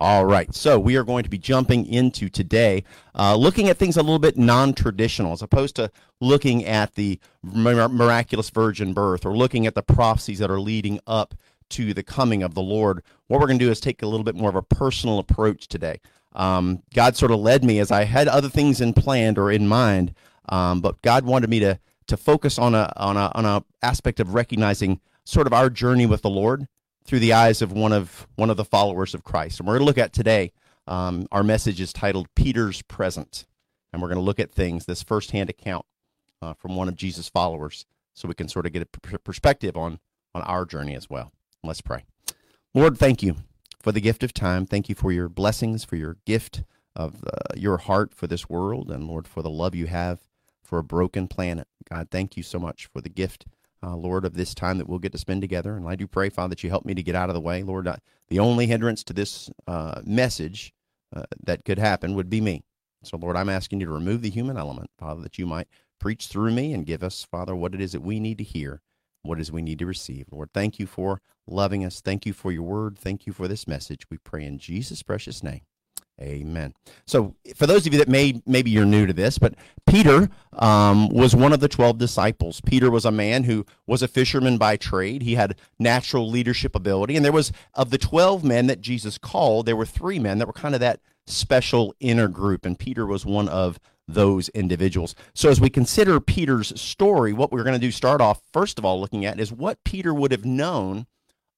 All right, so we are going to be jumping into today, uh, looking at things a little bit non traditional, as opposed to looking at the mir- miraculous virgin birth or looking at the prophecies that are leading up to the coming of the Lord. What we're going to do is take a little bit more of a personal approach today. Um, God sort of led me as I had other things in planned or in mind, um, but God wanted me to to focus on a on a on a aspect of recognizing sort of our journey with the Lord through the eyes of one of one of the followers of Christ. And we're going to look at today. Um, our message is titled "Peter's Present," and we're going to look at things this firsthand account uh, from one of Jesus' followers, so we can sort of get a perspective on on our journey as well. Let's pray. Lord, thank you for the gift of time. Thank you for your blessings, for your gift of uh, your heart for this world, and Lord, for the love you have for a broken planet. God, thank you so much for the gift uh, Lord, of this time that we'll get to spend together. And I do pray, Father, that you help me to get out of the way. Lord, I, the only hindrance to this uh, message uh, that could happen would be me. So, Lord, I'm asking you to remove the human element, Father, that you might preach through me and give us, Father, what it is that we need to hear, what it is we need to receive. Lord, thank you for loving us. Thank you for your word. Thank you for this message. We pray in Jesus' precious name. Amen. So, for those of you that may maybe you're new to this, but Peter um, was one of the twelve disciples. Peter was a man who was a fisherman by trade. He had natural leadership ability, and there was of the twelve men that Jesus called, there were three men that were kind of that special inner group, and Peter was one of those individuals. So, as we consider Peter's story, what we're going to do start off first of all looking at is what Peter would have known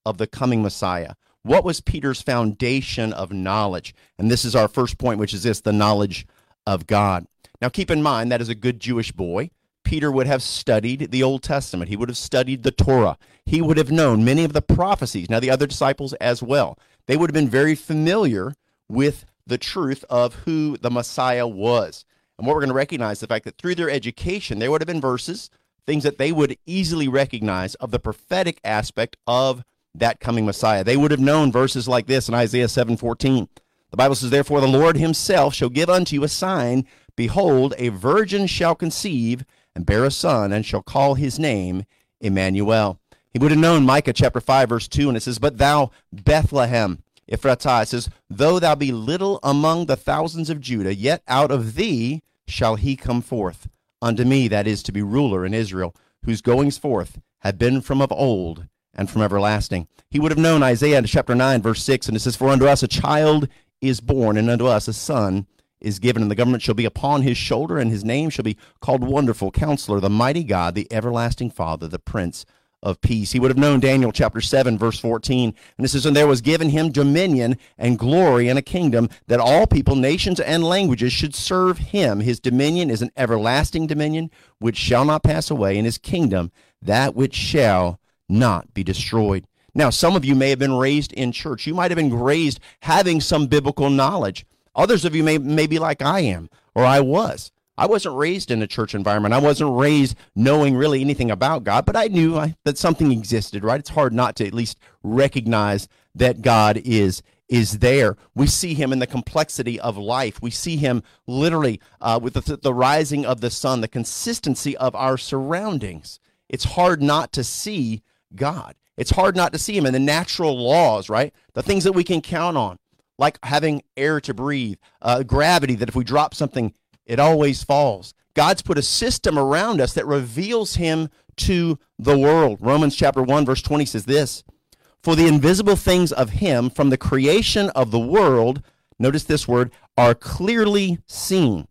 of the coming Messiah what was Peter's foundation of knowledge? And this is our first point, which is this the knowledge of God. Now, keep in mind that as a good Jewish boy, Peter would have studied the Old Testament. He would have studied the Torah. He would have known many of the prophecies. Now, the other disciples as well. They would have been very familiar with the truth of who the Messiah was. And what we're going to recognize the fact that through their education, there would have been verses, things that they would easily recognize of the prophetic aspect of that coming Messiah. They would have known verses like this in Isaiah 7:14. The Bible says, "Therefore the Lord himself shall give unto you a sign: behold, a virgin shall conceive and bear a son, and shall call his name Emmanuel." He would have known Micah chapter 5 verse 2 and it says, "But thou Bethlehem Ephratah," it says, "though thou be little among the thousands of Judah, yet out of thee shall he come forth unto me that is to be ruler in Israel, whose goings forth have been from of old." And from everlasting. He would have known Isaiah chapter 9, verse 6, and it says, For unto us a child is born, and unto us a son is given, and the government shall be upon his shoulder, and his name shall be called Wonderful Counselor, the Mighty God, the Everlasting Father, the Prince of Peace. He would have known Daniel chapter 7, verse 14, and it says, And there was given him dominion and glory and a kingdom that all people, nations, and languages should serve him. His dominion is an everlasting dominion which shall not pass away, and his kingdom that which shall not be destroyed. Now, some of you may have been raised in church. You might have been raised having some biblical knowledge. Others of you may, may be like I am or I was. I wasn't raised in a church environment. I wasn't raised knowing really anything about God, but I knew I, that something existed, right? It's hard not to at least recognize that God is is there. We see him in the complexity of life. We see him literally uh, with the, the rising of the sun, the consistency of our surroundings. It's hard not to see God. It's hard not to see him in the natural laws, right? The things that we can count on, like having air to breathe, uh, gravity, that if we drop something, it always falls. God's put a system around us that reveals him to the world. Romans chapter 1, verse 20 says this For the invisible things of him from the creation of the world, notice this word, are clearly seen,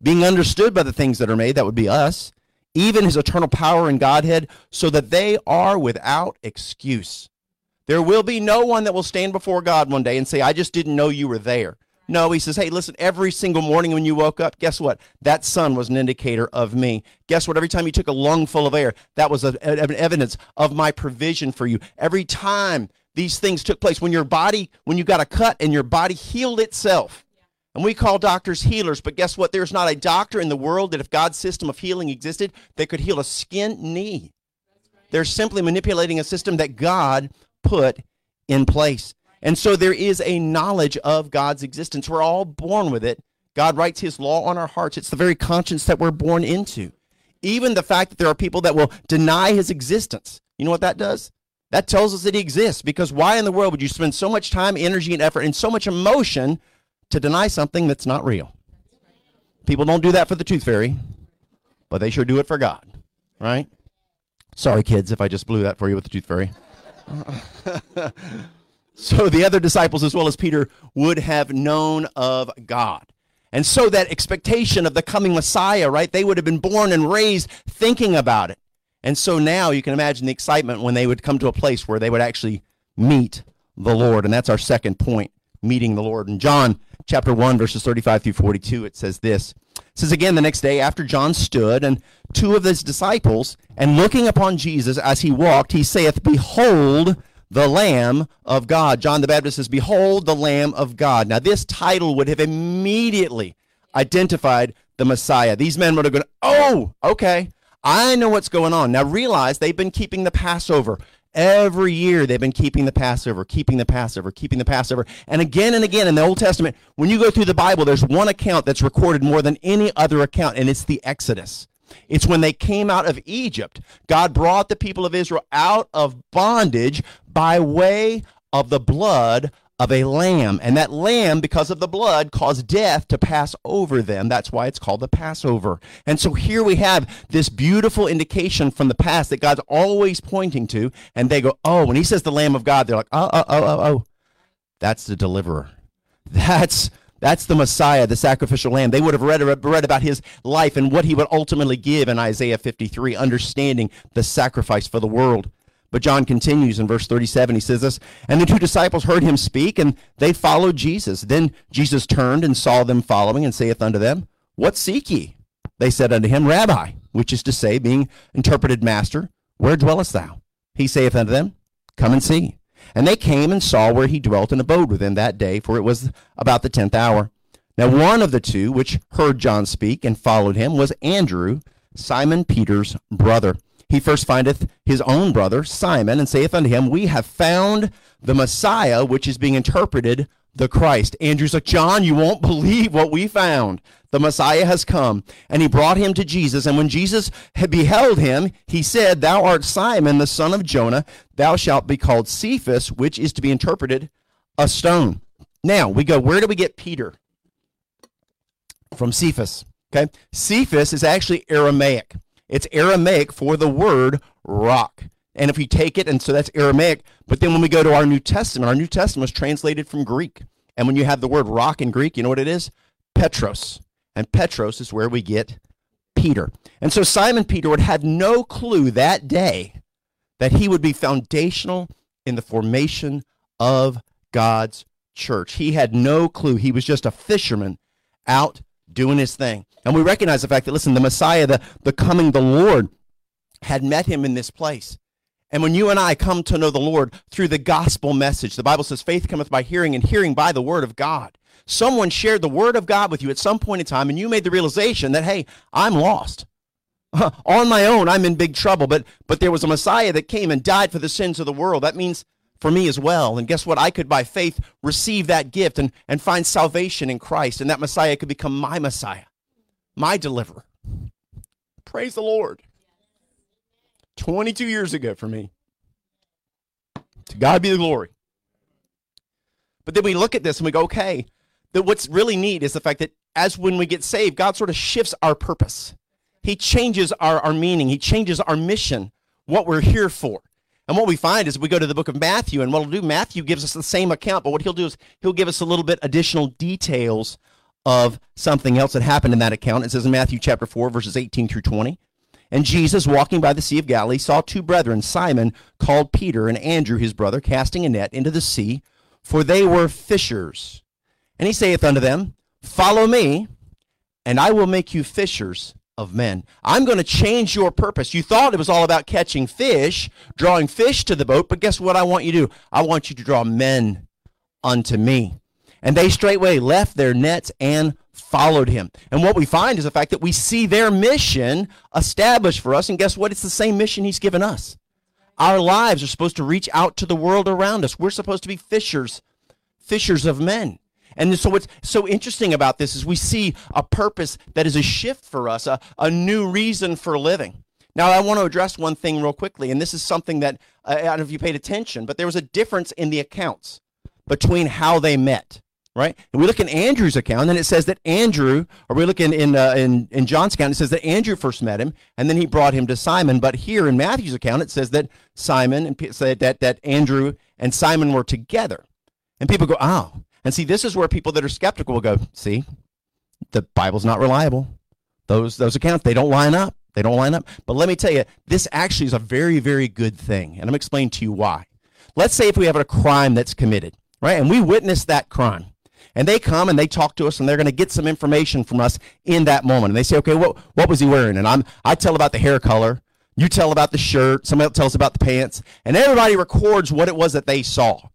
being understood by the things that are made, that would be us even his eternal power and Godhead, so that they are without excuse. There will be no one that will stand before God one day and say, I just didn't know you were there. No, he says, hey, listen, every single morning when you woke up, guess what? That sun was an indicator of me. Guess what? Every time you took a lungful of air, that was a, a, evidence of my provision for you. Every time these things took place, when your body, when you got a cut and your body healed itself, and we call doctors healers, but guess what? There's not a doctor in the world that if God's system of healing existed, they could heal a skinned knee. They're simply manipulating a system that God put in place. And so there is a knowledge of God's existence. We're all born with it. God writes his law on our hearts. It's the very conscience that we're born into. Even the fact that there are people that will deny his existence. You know what that does? That tells us that he exists because why in the world would you spend so much time, energy, and effort and so much emotion to deny something that's not real? People don't do that for the tooth fairy, but they sure do it for God, right? Sorry, kids, if I just blew that for you with the tooth fairy. so the other disciples, as well as Peter, would have known of God. And so that expectation of the coming Messiah, right? They would have been born and raised thinking about it. And so now you can imagine the excitement when they would come to a place where they would actually meet the Lord. And that's our second point, meeting the Lord. In John chapter 1, verses 35 through 42, it says this. It says again the next day after John stood and two of his disciples, and looking upon Jesus as he walked, he saith, Behold the Lamb of God. John the Baptist says, Behold the Lamb of God. Now, this title would have immediately identified the Messiah. These men would have gone, Oh, okay. I know what's going on. Now realize they've been keeping the Passover. Every year they've been keeping the Passover, keeping the Passover, keeping the Passover. And again and again in the Old Testament, when you go through the Bible, there's one account that's recorded more than any other account, and it's the Exodus. It's when they came out of Egypt. God brought the people of Israel out of bondage by way of the blood of a lamb. And that lamb, because of the blood, caused death to pass over them. That's why it's called the Passover. And so here we have this beautiful indication from the past that God's always pointing to. And they go, oh, when he says the Lamb of God, they're like, oh, oh, oh, oh, oh. That's the deliverer. That's that's the Messiah, the sacrificial lamb. They would have read, read about his life and what he would ultimately give in Isaiah 53, understanding the sacrifice for the world. But John continues in verse 37. He says this, And the two disciples heard him speak, and they followed Jesus. Then Jesus turned and saw them following, and saith unto them, What seek ye? They said unto him, Rabbi, which is to say, being interpreted, Master, where dwellest thou? He saith unto them, Come and see. And they came and saw where he dwelt and abode with them that day, for it was about the tenth hour. Now one of the two which heard John speak and followed him was Andrew, Simon Peter's brother he first findeth his own brother Simon and saith unto him, We have found the Messiah, which is being interpreted the Christ. Andrew's like, John, you won't believe what we found. The Messiah has come. And he brought him to Jesus. And when Jesus had beheld him, he said, Thou art Simon, the son of Jonah. Thou shalt be called Cephas, which is to be interpreted a stone. Now we go, where do we get Peter? From Cephas. Okay. Cephas is actually Aramaic. It's Aramaic for the word rock. And if we take it, and so that's Aramaic, but then when we go to our New Testament, our New Testament is translated from Greek. And when you have the word rock in Greek, you know what it is? Petros. And Petros is where we get Peter. And so Simon Peter would have no clue that day that he would be foundational in the formation of God's church. He had no clue. He was just a fisherman out doing his thing. And we recognize the fact that, listen, the Messiah, the, the coming, the Lord, had met him in this place. And when you and I come to know the Lord through the gospel message, the Bible says faith cometh by hearing and hearing by the word of God. Someone shared the word of God with you at some point in time and you made the realization that, hey, I'm lost. On my own, I'm in big trouble, but but there was a Messiah that came and died for the sins of the world. That means for me as well. And guess what? I could, by faith, receive that gift and, and find salvation in Christ. And that Messiah could become my Messiah, my deliverer. Praise the Lord. 22 years ago for me. To God be the glory. But then we look at this and we go, okay, that what's really neat is the fact that as when we get saved, God sort of shifts our purpose. He changes our, our meaning. He changes our mission, what we're here for. And what we find is we go to the book of Matthew, and what he'll do, Matthew gives us the same account, but what he'll do is he'll give us a little bit additional details of something else that happened in that account. It says in Matthew chapter 4, verses 18 through 20. And Jesus, walking by the Sea of Galilee, saw two brethren, Simon, called Peter, and Andrew his brother, casting a net into the sea, for they were fishers. And he saith unto them, Follow me, and I will make you fishers of men. I'm going to change your purpose. You thought it was all about catching fish, drawing fish to the boat, but guess what I want you to do? I want you to draw men unto me. And they straightway left their nets and followed him. And what we find is the fact that we see their mission established for us. And guess what? It's the same mission he's given us. Our lives are supposed to reach out to the world around us. We're supposed to be fishers, fishers of men. And so what's so interesting about this is we see a purpose that is a shift for us, a, a new reason for living. Now, I want to address one thing real quickly, and this is something that uh, I don't know if you paid attention, but there was a difference in the accounts between how they met right? And we look in Andrew's account, and it says that Andrew, or we look in in, uh, in in John's account, it says that Andrew first met him, and then he brought him to Simon. But here in Matthew's account, it says that Simon and said that that Andrew and Simon were together, and people go, oh, and see, this is where people that are skeptical will go, see, the Bible's not reliable. Those those accounts they don't line up. They don't line up. But let me tell you, this actually is a very very good thing, and I'm explaining to you why. Let's say if we have a crime that's committed, right, and we witness that crime and they come and they talk to us and they're going to get some information from us in that moment. And they say, okay, what, what was he wearing? And I'm, I tell about the hair color. You tell about the shirt. Somebody else tells about the pants. And everybody records what it was that they saw.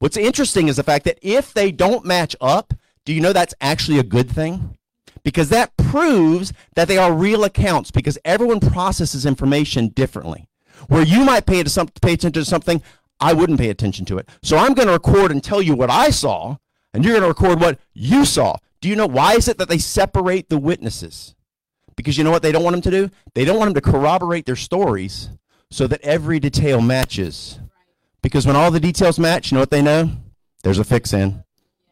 What's interesting is the fact that if they don't match up, do you know that's actually a good thing? Because that proves that they are real accounts because everyone processes information differently. Where you might pay, some, pay attention to something, I wouldn't pay attention to it. So I'm going to record and tell you what I saw, and you're going to record what you saw. Do you know why is it that they separate the witnesses? Because you know what they don't want them to do? They don't want them to corroborate their stories so that every detail matches. Because when all the details match, you know what they know? There's a fix in.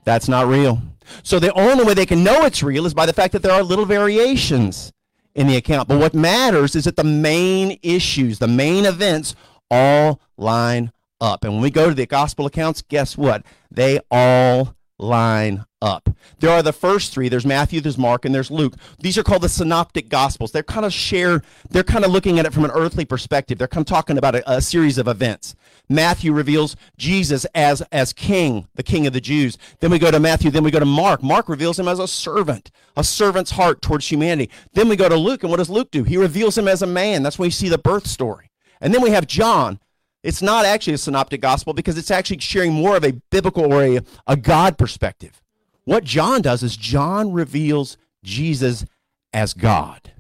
That's not real. So the only way they can know it's real is by the fact that there are little variations in the account. But what matters is that the main issues, the main events, all line up. And when we go to the gospel accounts, guess what? They all line up. There are the first three. There's Matthew, there's Mark, and there's Luke. These are called the synoptic gospels. They're kind of share, they're kind of looking at it from an earthly perspective. They're kind of talking about a, a series of events. Matthew reveals Jesus as, as king, the king of the Jews. Then we go to Matthew, then we go to Mark. Mark reveals him as a servant, a servant's heart towards humanity. Then we go to Luke, and what does Luke do? He reveals him as a man. That's when we see the birth story. And then we have John, it's not actually a synoptic gospel because it's actually sharing more of a biblical or a, a God perspective. What John does is John reveals Jesus as God.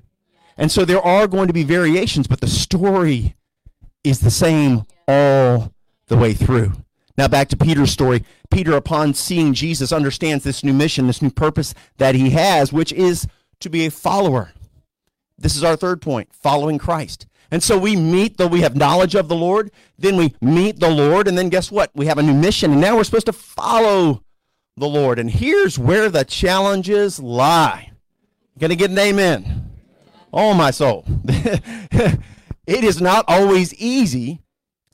And so there are going to be variations, but the story is the same all the way through. Now, back to Peter's story. Peter, upon seeing Jesus, understands this new mission, this new purpose that he has, which is to be a follower. This is our third point following Christ. And so we meet, though we have knowledge of the Lord, then we meet the Lord, and then guess what? We have a new mission, and now we're supposed to follow the Lord. And here's where the challenges lie. Gonna get an amen. Oh, my soul. it is not always easy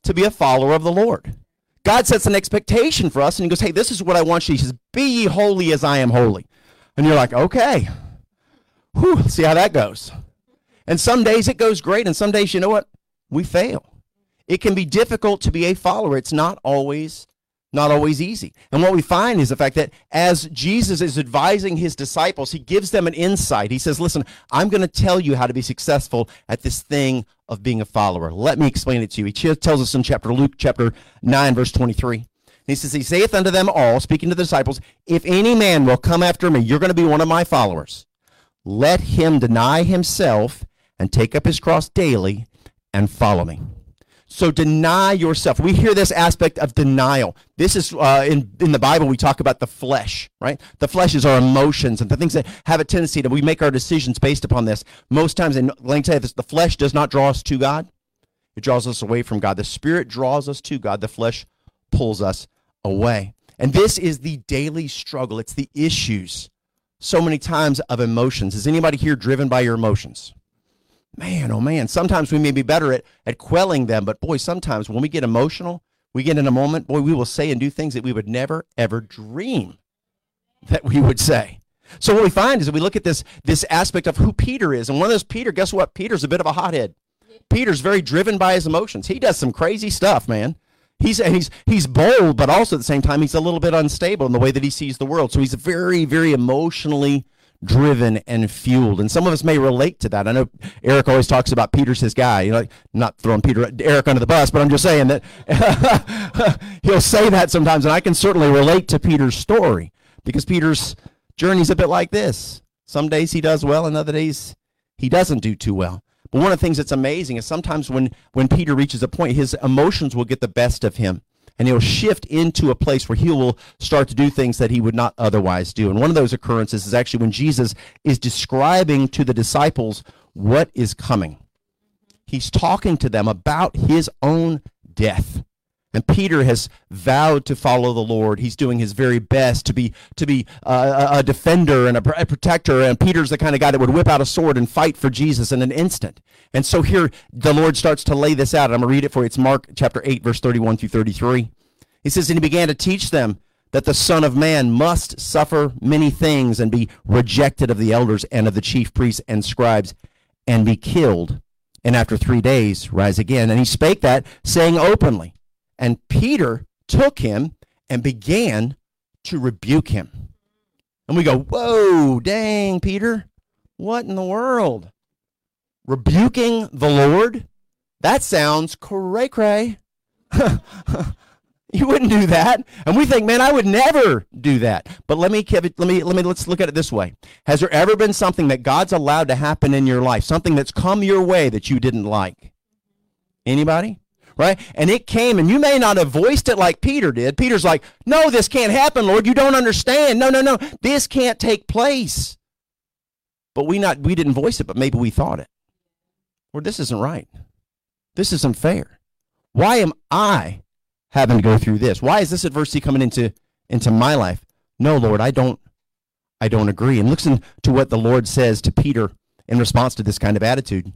to be a follower of the Lord. God sets an expectation for us, and He goes, Hey, this is what I want you. He says, Be ye holy as I am holy. And you're like, Okay. Whew, see how that goes. And some days it goes great, and some days, you know what? We fail. It can be difficult to be a follower. It's not always not always easy. And what we find is the fact that as Jesus is advising his disciples, he gives them an insight. He says, Listen, I'm going to tell you how to be successful at this thing of being a follower. Let me explain it to you. He tells us in chapter Luke chapter 9, verse 23. He says, He saith unto them all, speaking to the disciples, If any man will come after me, you're going to be one of my followers. Let him deny himself and take up his cross daily and follow me. So deny yourself. We hear this aspect of denial. This is uh, in in the Bible. We talk about the flesh, right? The flesh is our emotions and the things that have a tendency to we make our decisions based upon this. Most times, and let me tell you this: the flesh does not draw us to God; it draws us away from God. The Spirit draws us to God. The flesh pulls us away. And this is the daily struggle. It's the issues so many times of emotions. Is anybody here driven by your emotions? Man, oh man, sometimes we may be better at, at quelling them, but boy, sometimes when we get emotional, we get in a moment, boy, we will say and do things that we would never, ever dream that we would say. So what we find is that we look at this, this aspect of who Peter is. And one of those Peter, guess what? Peter's a bit of a hothead. Peter's very driven by his emotions. He does some crazy stuff, man. He's, he's, he's bold, but also at the same time, he's a little bit unstable in the way that he sees the world. So he's very, very emotionally driven and fueled. And some of us may relate to that. I know Eric always talks about Peter's his guy. You know, not throwing Peter Eric under the bus, but I'm just saying that he'll say that sometimes, and I can certainly relate to Peter's story because Peter's journey's a bit like this. Some days he does well, and other days he doesn't do too well. But one of the things that's amazing is sometimes when when Peter reaches a point, his emotions will get the best of him and he'll shift into a place where he will start to do things that he would not otherwise do. And one of those occurrences is actually when Jesus is describing to the disciples what is coming. he's talking to them about his own death. And Peter has vowed to follow the Lord. He's doing his very best to be to be uh, a defender and a protector. And Peter's the kind of guy that would whip out a sword and fight for Jesus in an instant. And so here the Lord starts to lay this out. I'm going to read it for you. It's Mark chapter 8, verse 31 through 33. He says, And he began to teach them that the Son of Man must suffer many things and be rejected of the elders and of the chief priests and scribes and be killed, and after three days rise again. And he spake that, saying openly. And Peter took him and began to rebuke him. And we go, Whoa, dang, Peter, what in the world? Rebuking the Lord? That sounds cray cray. You wouldn't do that. And we think, man, I would never do that. But let me let me let me let's look at it this way. Has there ever been something that God's allowed to happen in your life, something that's come your way that you didn't like? Anybody? Right? And it came and you may not have voiced it like Peter did. Peter's like, "No, this can't happen, Lord. You don't understand. No, no, no. This can't take place." But we not we didn't voice it, but maybe we thought it. Lord, this isn't right. This isn't fair. Why am I having to go through this? Why is this adversity coming into into my life? No, Lord, I don't I don't agree. And listen to what the Lord says to Peter in response to this kind of attitude.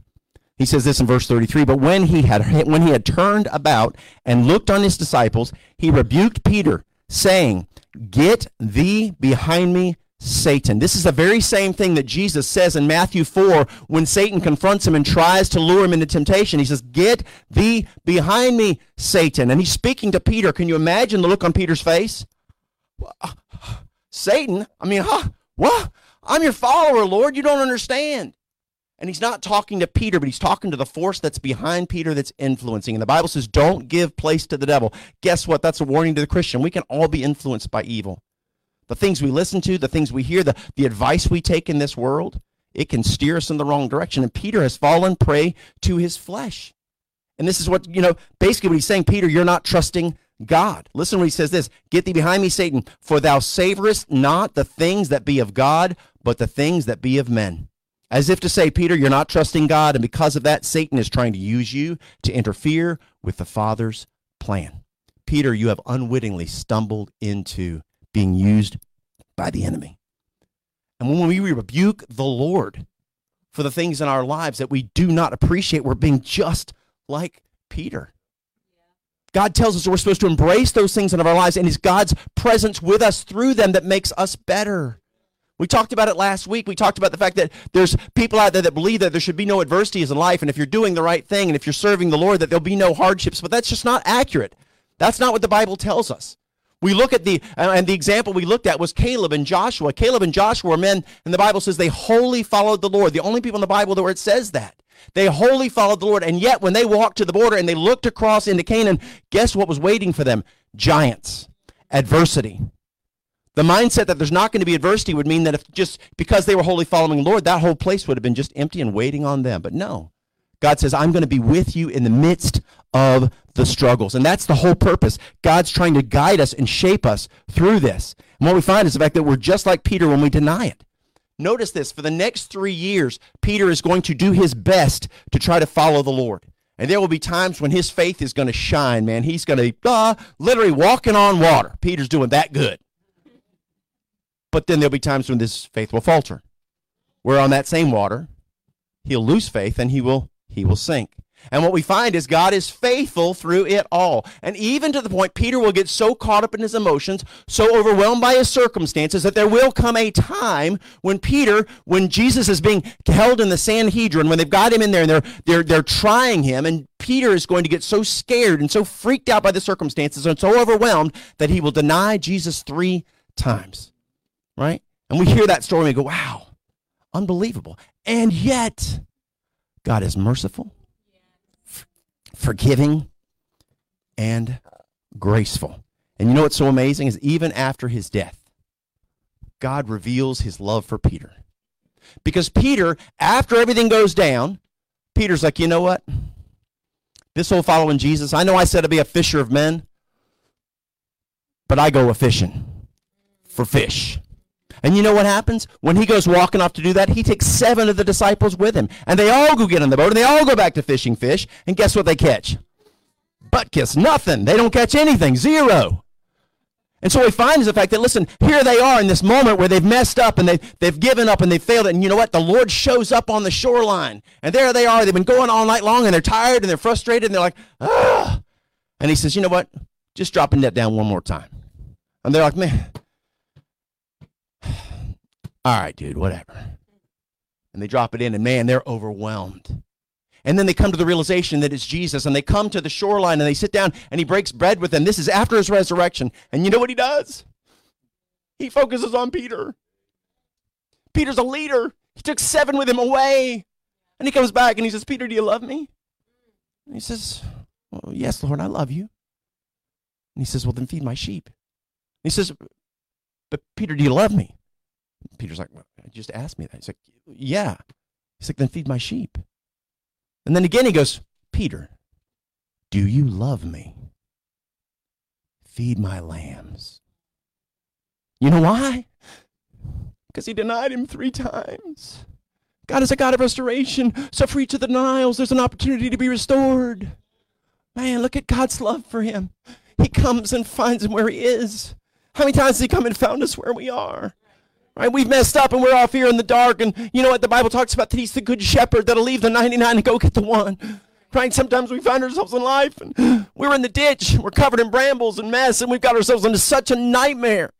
He says this in verse 33, but when he had when he had turned about and looked on his disciples, he rebuked Peter, saying, "Get thee behind me, Satan. This is the very same thing that Jesus says in Matthew 4 when Satan confronts him and tries to lure him into temptation. He says, Get thee behind me, Satan. And he's speaking to Peter. Can you imagine the look on Peter's face? Satan? I mean, huh? What? I'm your follower, Lord. You don't understand. And he's not talking to Peter, but he's talking to the force that's behind Peter that's influencing. And the Bible says, Don't give place to the devil. Guess what? That's a warning to the Christian. We can all be influenced by evil the things we listen to, the things we hear, the, the advice we take in this world, it can steer us in the wrong direction. And Peter has fallen prey to his flesh. And this is what, you know, basically what he's saying, Peter, you're not trusting God. Listen when he says this Get thee behind me, Satan, for thou savorest not the things that be of God, but the things that be of men. As if to say, Peter, you're not trusting God, and because of that, Satan is trying to use you to interfere with the Father's plan. Peter, you have unwittingly stumbled into being used by the enemy. And when we rebuke the Lord for the things in our lives that we do not appreciate, we're being just like Peter. God tells us we're supposed to embrace those things in our lives, and it's God's presence with us through them that makes us better. We talked about it last week. We talked about the fact that there's people out there that believe that there should be no adversities in life, and if you're doing the right thing and if you're serving the Lord, that there'll be no hardships. But that's just not accurate. That's not what the Bible tells us. We look at the, uh, and the example we looked at was Caleb and Joshua. Caleb and Joshua were men, and the Bible says they wholly followed the Lord. The only people in the Bible where it says that. They wholly followed the Lord. And yet, when they walked to the border and they looked across into Canaan, guess what was waiting for them? Giants, adversity. The mindset that there's not going to be adversity would mean that if just because they were wholly following the Lord, that whole place would have been just empty and waiting on them. But no. God says, I'm going to be with you in the midst of the struggles. And that's the whole purpose. God's trying to guide us and shape us through this. And what we find is the fact that we're just like Peter when we deny it. Notice this for the next three years, Peter is going to do his best to try to follow the Lord. And there will be times when his faith is going to shine, man. He's going to uh, literally walking on water. Peter's doing that good. But then there'll be times when this faith will falter. Where on that same water, he'll lose faith and he will he will sink. And what we find is God is faithful through it all. And even to the point, Peter will get so caught up in his emotions, so overwhelmed by his circumstances, that there will come a time when Peter, when Jesus is being held in the Sanhedrin, when they've got him in there and they're, they're, they're trying him, and Peter is going to get so scared and so freaked out by the circumstances and so overwhelmed that he will deny Jesus three times. Right? And we hear that story and we go, wow, unbelievable. And yet, God is merciful, forgiving, and graceful. And you know what's so amazing is even after his death, God reveals his love for Peter. Because Peter, after everything goes down, Peter's like, you know what? This whole following Jesus, I know I said to be a fisher of men, but I go a fishing for fish. And you know what happens? When he goes walking off to do that, he takes seven of the disciples with him. And they all go get in the boat and they all go back to fishing fish. And guess what they catch? Butt kiss. Nothing. They don't catch anything. Zero. And so what we find is the fact that, listen, here they are in this moment where they've messed up and they've, they've given up and they've failed. And you know what? The Lord shows up on the shoreline. And there they are. They've been going all night long and they're tired and they're frustrated and they're like, ah. And he says, you know what? Just drop a net down one more time. And they're like, man, all right, dude, whatever. And they drop it in, and man, they're overwhelmed. And then they come to the realization that it's Jesus, and they come to the shoreline and they sit down and he breaks bread with them. This is after his resurrection. And you know what he does? He focuses on Peter. Peter's a leader. He took seven with him away. And he comes back and he says, Peter, do you love me? And he says, well, Yes, Lord, I love you. And he says, Well, then feed my sheep. And he says, But Peter, do you love me? Peter's like, well, just asked me that. He's like, Yeah. He's like, Then feed my sheep. And then again he goes, Peter, do you love me? Feed my lambs. You know why? Because he denied him three times. God is a God of restoration. So for each of the denials, there's an opportunity to be restored. Man, look at God's love for him. He comes and finds him where he is. How many times has he come and found us where we are? Right? We've messed up and we're off here in the dark. And you know what? The Bible talks about that he's the good shepherd that'll leave the 99 and go get the one. Right? Sometimes we find ourselves in life and we're in the ditch. We're covered in brambles and mess and we've got ourselves into such a nightmare.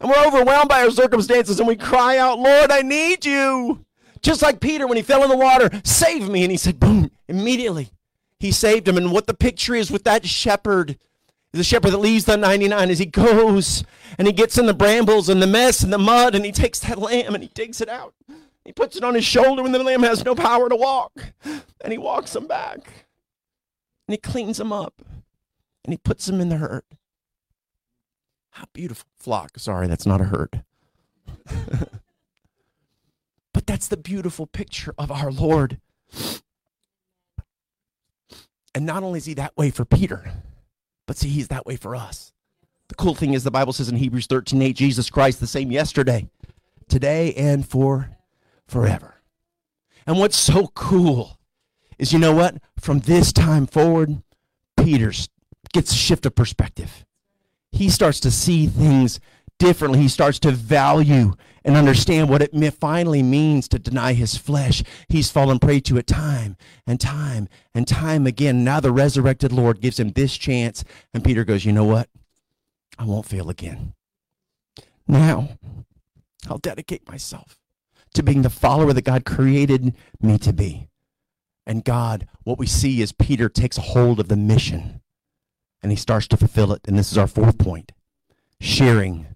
And we're overwhelmed by our circumstances and we cry out, Lord, I need you. Just like Peter when he fell in the water, save me. And he said, boom, immediately he saved him. And what the picture is with that shepherd the shepherd that leaves the 99 as he goes and he gets in the brambles and the mess and the mud and he takes that lamb and he digs it out. He puts it on his shoulder when the lamb has no power to walk. And he walks him back. And he cleans him up. And he puts him in the herd. How beautiful. Flock. Sorry, that's not a herd. but that's the beautiful picture of our Lord. And not only is he that way for Peter, but see, he's that way for us. The cool thing is the Bible says in Hebrews 13, 8, Jesus Christ the same yesterday, today, and for forever. And what's so cool is you know what? From this time forward, Peter gets a shift of perspective. He starts to see things differently. He starts to value and understand what it finally means to deny his flesh. He's fallen prey to it time and time and time again. Now the resurrected Lord gives him this chance, and Peter goes, You know what? I won't fail again. Now I'll dedicate myself to being the follower that God created me to be. And God, what we see is Peter takes hold of the mission and he starts to fulfill it. And this is our fourth point sharing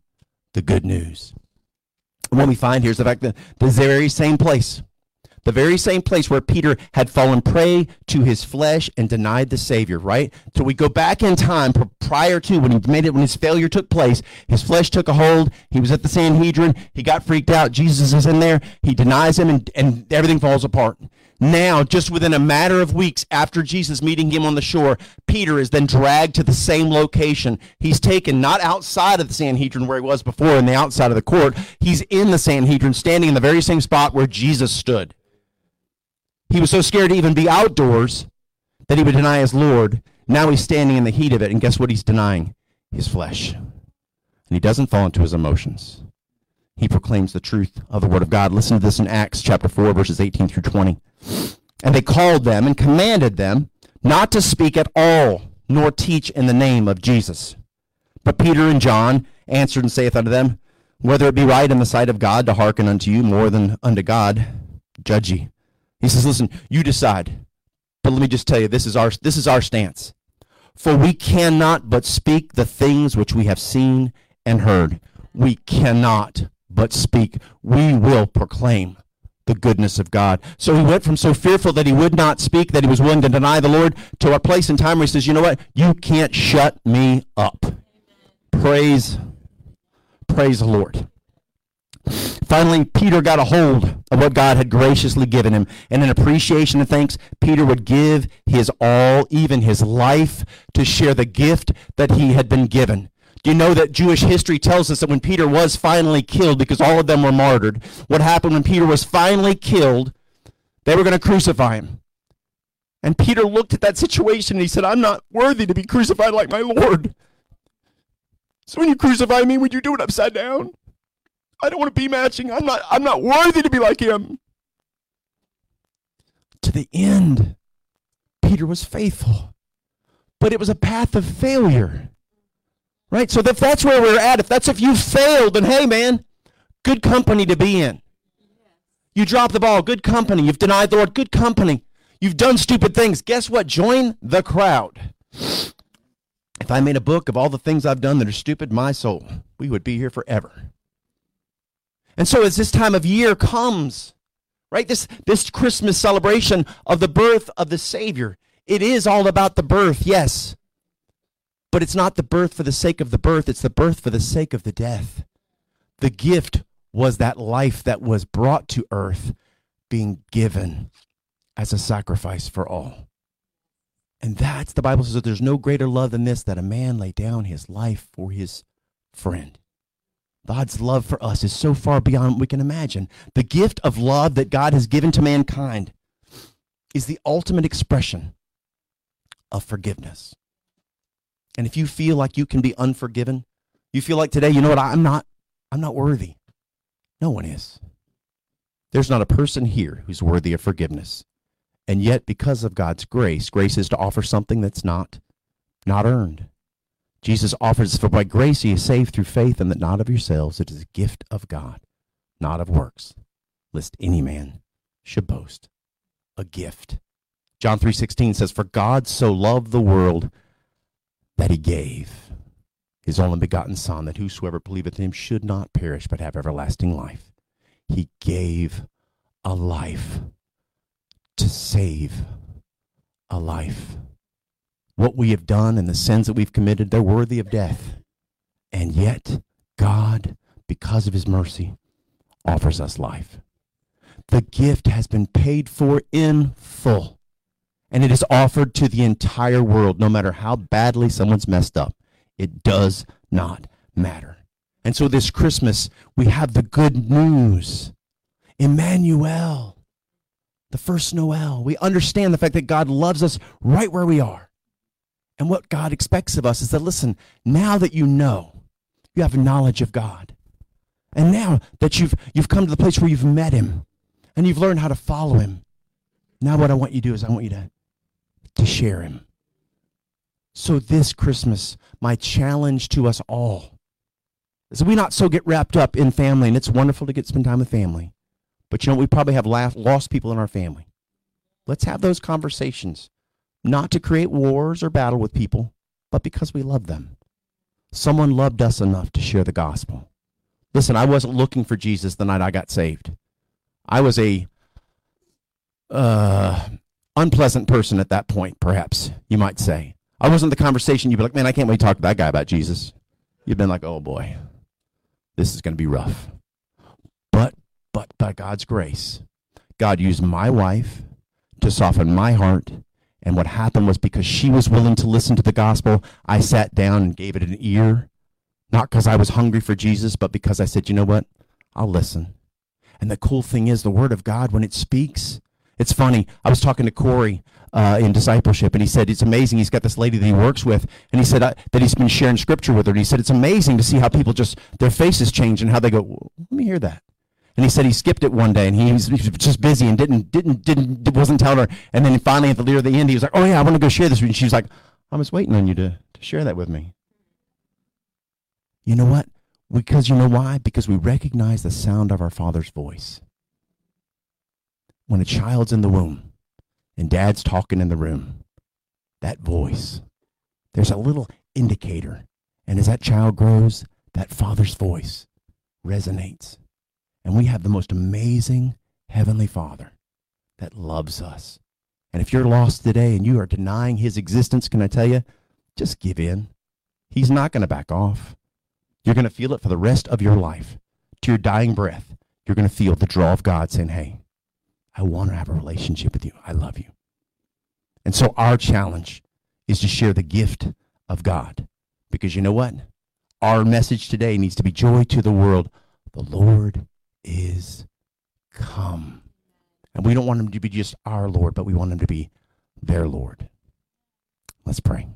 the good news. And what we find here is the fact that the very same place, the very same place where Peter had fallen prey to his flesh and denied the Savior, right? So we go back in time prior to when he made it, when his failure took place, his flesh took a hold. He was at the Sanhedrin. He got freaked out. Jesus is in there. He denies him, and, and everything falls apart. Now, just within a matter of weeks after Jesus meeting him on the shore, Peter is then dragged to the same location. He's taken not outside of the Sanhedrin where he was before in the outside of the court. He's in the Sanhedrin, standing in the very same spot where Jesus stood. He was so scared to even be outdoors that he would deny his Lord. Now he's standing in the heat of it, and guess what he's denying? His flesh. And he doesn't fall into his emotions he proclaims the truth of the word of God. Listen to this in Acts chapter 4, verses 18 through 20. And they called them and commanded them not to speak at all, nor teach in the name of Jesus. But Peter and John answered and saith unto them, Whether it be right in the sight of God to hearken unto you more than unto God, judge ye. He says, Listen, you decide. But let me just tell you, this is our this is our stance. For we cannot but speak the things which we have seen and heard. We cannot but speak. We will proclaim the goodness of God. So he went from so fearful that he would not speak, that he was willing to deny the Lord, to a place in time where he says, you know what? You can't shut me up. Praise, praise the Lord. Finally, Peter got a hold of what God had graciously given him. And in appreciation and thanks, Peter would give his all, even his life, to share the gift that he had been given you know that Jewish history tells us that when Peter was finally killed, because all of them were martyred, what happened when Peter was finally killed, they were going to crucify him. And Peter looked at that situation and he said, I'm not worthy to be crucified like my Lord. So when you crucify me, would you do it upside down? I don't want to be matching. I'm not I'm not worthy to be like him. To the end, Peter was faithful. But it was a path of failure. Right? So if that's where we're at, if that's if you failed, then hey man, good company to be in. You dropped the ball, good company. You've denied the Lord, good company. You've done stupid things. Guess what? Join the crowd. If I made a book of all the things I've done that are stupid, my soul, we would be here forever. And so as this time of year comes, right, this, this Christmas celebration of the birth of the Savior, it is all about the birth, yes. But it's not the birth for the sake of the birth, it's the birth for the sake of the death. The gift was that life that was brought to earth being given as a sacrifice for all. And that's the Bible says that there's no greater love than this that a man lay down his life for his friend. God's love for us is so far beyond what we can imagine. The gift of love that God has given to mankind is the ultimate expression of forgiveness. And if you feel like you can be unforgiven, you feel like today, you know what, I'm not I'm not worthy. No one is. There's not a person here who's worthy of forgiveness. And yet because of God's grace, grace is to offer something that's not not earned. Jesus offers, For by grace ye are saved through faith, and that not of yourselves, it is a gift of God, not of works, lest any man should boast. A gift. John 3.16 says, For God so loved the world that he gave his only begotten Son, that whosoever believeth in him should not perish, but have everlasting life. He gave a life to save a life what we have done and the sins that we've committed, they're worthy of death. And yet, God, because of his mercy, offers us life. The gift has been paid for in full, and it is offered to the entire world, no matter how badly someone's messed up. It does not matter. And so this Christmas, we have the good news. Emmanuel, the first Noel. We understand the fact that God loves us right where we are. And what God expects of us is that, listen, now that you know, you have knowledge of God. And now that you've, you've come to the place where you've met him and you've learned how to follow him, now what I want you to do is I want you to, to share him. So this Christmas, my challenge to us all is we not so get wrapped up in family, and it's wonderful to get spend time with family. But you know, we probably have lost people in our family. Let's have those conversations not to create wars or battle with people, but because we love them. Someone loved us enough to share the gospel. Listen, I wasn't looking for Jesus the night I got saved. I was a uh, unpleasant person at that point, perhaps you might say. I wasn't the conversation you'd be like, man, I can't wait to talk to that guy about Jesus. You've been like, oh boy, this is going to be rough. But, but by God's grace, God used my wife to soften my heart and what happened was because she was willing to listen to the gospel, I sat down and gave it an ear. Not because I was hungry for Jesus, but because I said, you know what? I'll listen. And the cool thing is, the Word of God, when it speaks, it's funny. I was talking to Corey uh, in discipleship, and he said it's amazing. He's got this lady that he works with, and he said that he's been sharing scripture with her. And he said it's amazing to see how people just their faces change and how they go. Let me hear that. And he said he skipped it one day, and he was, just busy and didn't didn't didn't wasn't telling her. And then finally, at the near the end, he was like, "Oh yeah, I want to go share this." With you. And she was like, "I was waiting on you to to share that with me." You know what? Because you know why? Because we recognize the sound of our Father's voice. When a child's in the womb and dad's talking in the room, that voice, there's a little indicator. And as that child grows, that father's voice resonates. And we have the most amazing Heavenly Father that loves us. And if you're lost today and you are denying his existence, can I tell you, just give in. He's not going to back off. You're going to feel it for the rest of your life. To your dying breath, you're going to feel the draw of God saying, Hey, I want to have a relationship with you. I love you. And so our challenge is to share the gift of God. Because you know what? our message today needs to be joy to the world. The Lord is come. And we don't want him to be just our Lord, but we want him to be their Lord. Let's pray.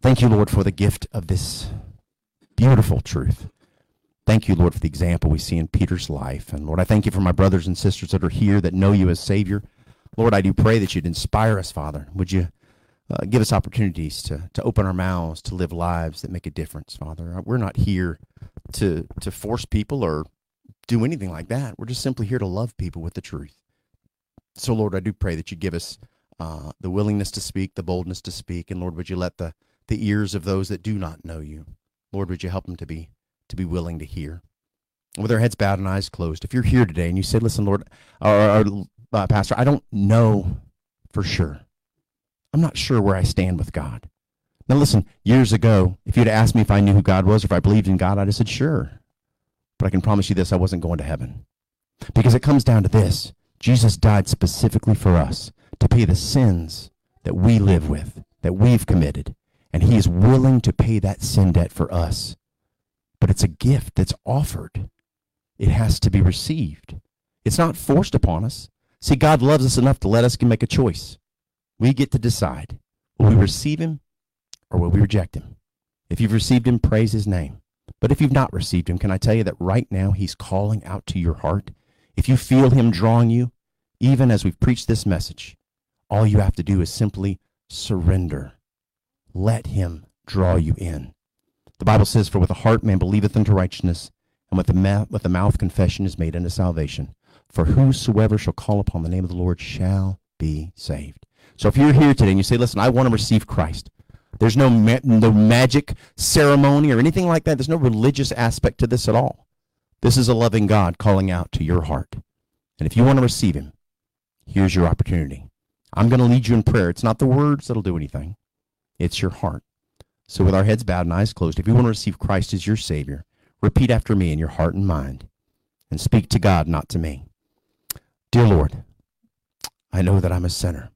Thank you, Lord, for the gift of this beautiful truth. Thank you, Lord, for the example we see in Peter's life. And Lord, I thank you for my brothers and sisters that are here that know you as Savior. Lord, I do pray that you'd inspire us, Father. Would you uh, give us opportunities to, to open our mouths, to live lives that make a difference, Father? We're not here to, to force people or do anything like that. We're just simply here to love people with the truth. So, Lord, I do pray that you give us uh, the willingness to speak, the boldness to speak, and Lord, would you let the, the ears of those that do not know you, Lord, would you help them to be to be willing to hear. With our heads bowed and eyes closed, if you're here today and you say, listen, Lord, or, or uh, Pastor, I don't know for sure. I'm not sure where I stand with God. Now, listen, years ago, if you'd asked me if I knew who God was or if I believed in God, I'd have said, sure. But I can promise you this I wasn't going to heaven. Because it comes down to this Jesus died specifically for us to pay the sins that we live with, that we've committed. And he is willing to pay that sin debt for us but it's a gift that's offered. It has to be received. It's not forced upon us. See, God loves us enough to let us make a choice. We get to decide will we receive Him or will we reject Him? If you've received Him, praise His name. But if you've not received Him, can I tell you that right now He's calling out to your heart? If you feel Him drawing you, even as we've preached this message, all you have to do is simply surrender. Let Him draw you in. The Bible says, For with the heart man believeth unto righteousness, and with the, ma- with the mouth confession is made unto salvation. For whosoever shall call upon the name of the Lord shall be saved. So if you're here today and you say, Listen, I want to receive Christ, there's no, ma- no magic ceremony or anything like that. There's no religious aspect to this at all. This is a loving God calling out to your heart. And if you want to receive Him, here's your opportunity. I'm going to lead you in prayer. It's not the words that'll do anything, it's your heart. So, with our heads bowed and eyes closed, if you want to receive Christ as your Savior, repeat after me in your heart and mind and speak to God, not to me. Dear Lord, I know that I'm a sinner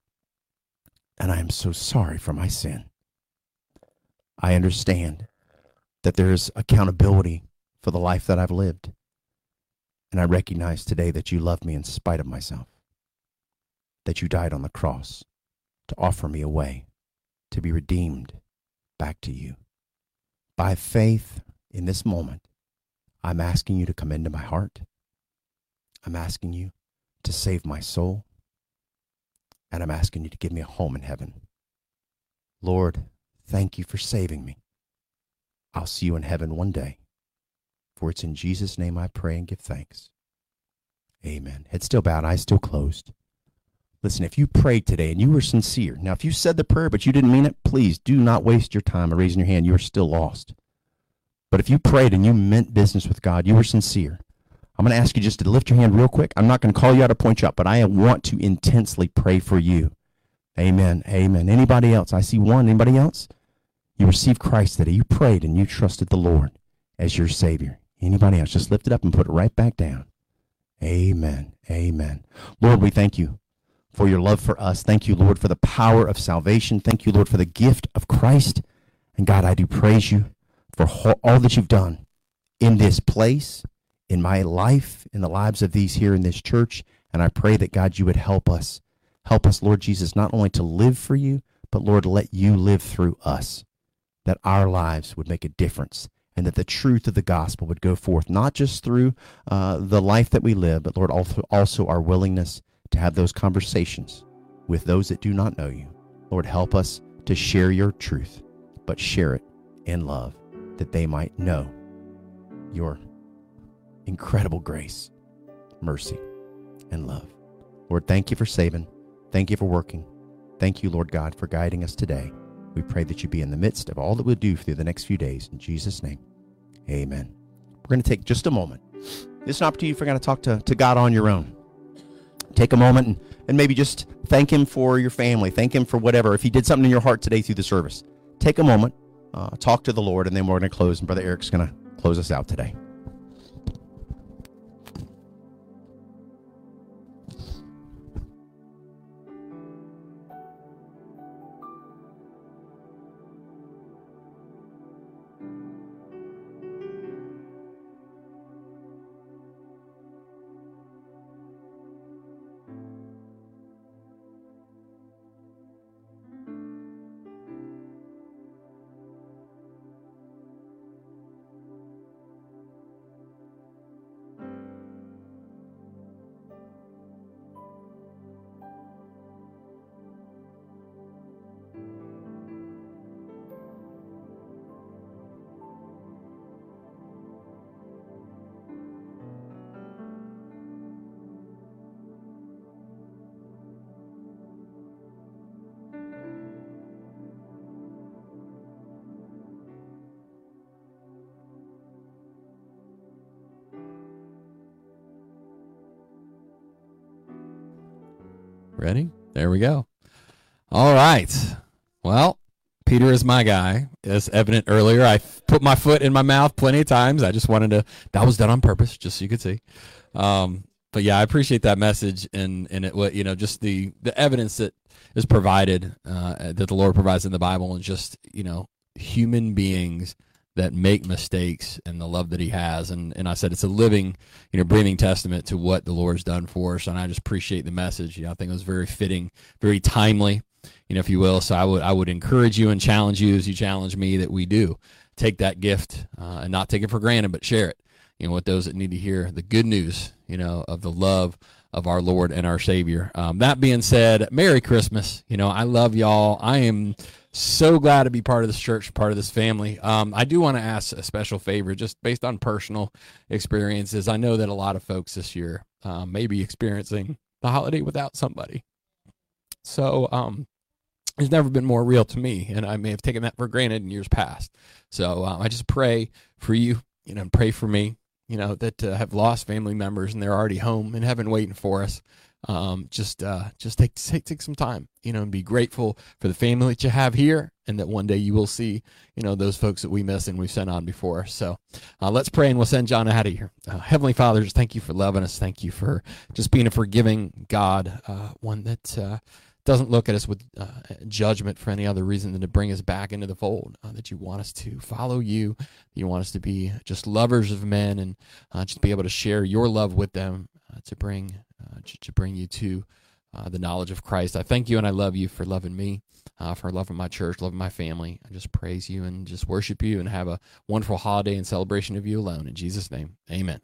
and I am so sorry for my sin. I understand that there is accountability for the life that I've lived. And I recognize today that you love me in spite of myself, that you died on the cross to offer me a way to be redeemed back to you. By faith in this moment, I'm asking you to come into my heart. I'm asking you to save my soul. And I'm asking you to give me a home in heaven. Lord, thank you for saving me. I'll see you in heaven one day. For it's in Jesus' name I pray and give thanks. Amen. Head still bowed, eyes still closed. Listen, if you prayed today and you were sincere, now if you said the prayer but you didn't mean it, please do not waste your time by raising your hand. You are still lost. But if you prayed and you meant business with God, you were sincere. I'm going to ask you just to lift your hand real quick. I'm not going to call you out or point you up, but I want to intensely pray for you. Amen. Amen. Anybody else? I see one. Anybody else? You received Christ today. You prayed and you trusted the Lord as your Savior. Anybody else? Just lift it up and put it right back down. Amen. Amen. Lord, we thank you for your love for us. Thank you, Lord, for the power of salvation. Thank you, Lord, for the gift of Christ. And God, I do praise you for all that you've done in this place, in my life, in the lives of these here in this church. And I pray that, God, you would help us. Help us, Lord Jesus, not only to live for you, but, Lord, let you live through us, that our lives would make a difference and that the truth of the gospel would go forth, not just through uh, the life that we live, but, Lord, also our willingness to have those conversations with those that do not know you. Lord, help us to share your truth, but share it in love that they might know your incredible grace, mercy, and love. Lord, thank you for saving. Thank you for working. Thank you, Lord God, for guiding us today. We pray that you be in the midst of all that we'll do through the next few days. In Jesus' name, amen. We're going to take just a moment. This is an opportunity for you to talk to, to God on your own take a moment and, and maybe just thank him for your family. Thank him for whatever. If he did something in your heart today through the service, take a moment, uh, talk to the Lord, and then we're going to close. And Brother Eric's going to close us out today. Ready? There we go. All right. Well, Peter is my guy. As evident earlier, I put my foot in my mouth plenty of times. I just wanted to. That was done on purpose, just so you could see. Um, but yeah, I appreciate that message and and it what you know just the the evidence that is provided uh, that the Lord provides in the Bible and just you know human beings that make mistakes and the love that he has and and I said it's a living you know breathing testament to what the Lord's done for us and I just appreciate the message you know I think it was very fitting very timely you know if you will so I would I would encourage you and challenge you as you challenge me that we do take that gift uh, and not take it for granted but share it you know, with those that need to hear the good news, you know, of the love of our Lord and our Savior. Um, that being said, Merry Christmas. You know, I love y'all. I am so glad to be part of this church, part of this family. Um, I do want to ask a special favor, just based on personal experiences. I know that a lot of folks this year um, may be experiencing the holiday without somebody. So, um, it's never been more real to me, and I may have taken that for granted in years past. So uh, I just pray for you, you know, pray for me you know, that uh, have lost family members and they're already home in heaven waiting for us. Um, just uh, just take, take take some time, you know, and be grateful for the family that you have here, and that one day you will see, you know, those folks that we miss and we've sent on before. So uh, let's pray and we'll send John out of here. Uh, Heavenly Father, just thank you for loving us. Thank you for just being a forgiving God, uh, one that uh, doesn't look at us with uh, judgment for any other reason than to bring us back into the fold. Uh, that you want us to follow you, you want us to be just lovers of men, and uh, just be able to share your love with them uh, to bring uh, to bring you to uh, the knowledge of Christ. I thank you and I love you for loving me, for loving my church, loving my family. I just praise you and just worship you and have a wonderful holiday and celebration of you alone. In Jesus' name, Amen.